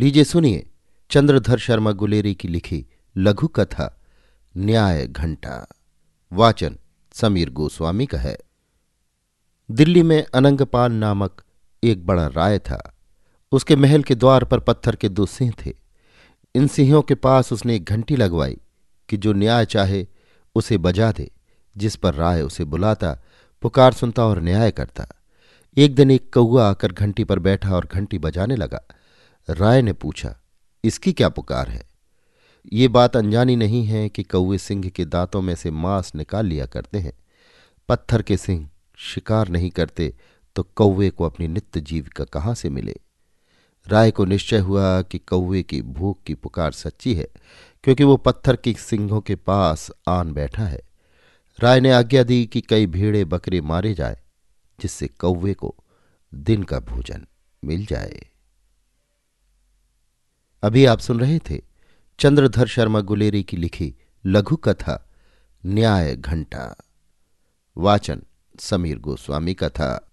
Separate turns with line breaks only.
लीजिए सुनिए चंद्रधर शर्मा गुलेरी की लिखी लघु कथा, न्याय घंटा। वाचन समीर गोस्वामी का है। दिल्ली में अनंगपाल नामक एक बड़ा राय था। उसके महल के द्वार पर पत्थर के दो सिंह थे। इन सिंहों के पास उसने एक घंटी लगवाई कि जो न्याय चाहे, उसे बजा दे, जिस पर राय उसे बुलाता, पुकार सुनता और न्याय करता। एक दिन एक कौआ आकर घंटी पर बैठा और घंटी बजाने लगा। राय ने पूछा, इसकी क्या पुकार है? ये बात अनजानी नहीं है कि कौए सिंह के दांतों में से मांस निकाल लिया करते हैं। पत्थर के सिंह शिकार नहीं करते तो कौवे को अपनी नित्य जीविका कहाँ से मिले? राय को निश्चय हुआ कि कौवे की भूख की पुकार सच्ची है, क्योंकि वो पत्थर के सिंहों के पास आन बैठा है। राय ने आज्ञा दी कि कई भेड़े बकरे मारे जाए, जिससे कौवे को दिन का भोजन मिल जाए। अभी आप सुन रहे थे चंद्रधर शर्मा गुलेरी की लिखी लघु कथा, न्याय घंटा। वाचन समीर गोस्वामी कथा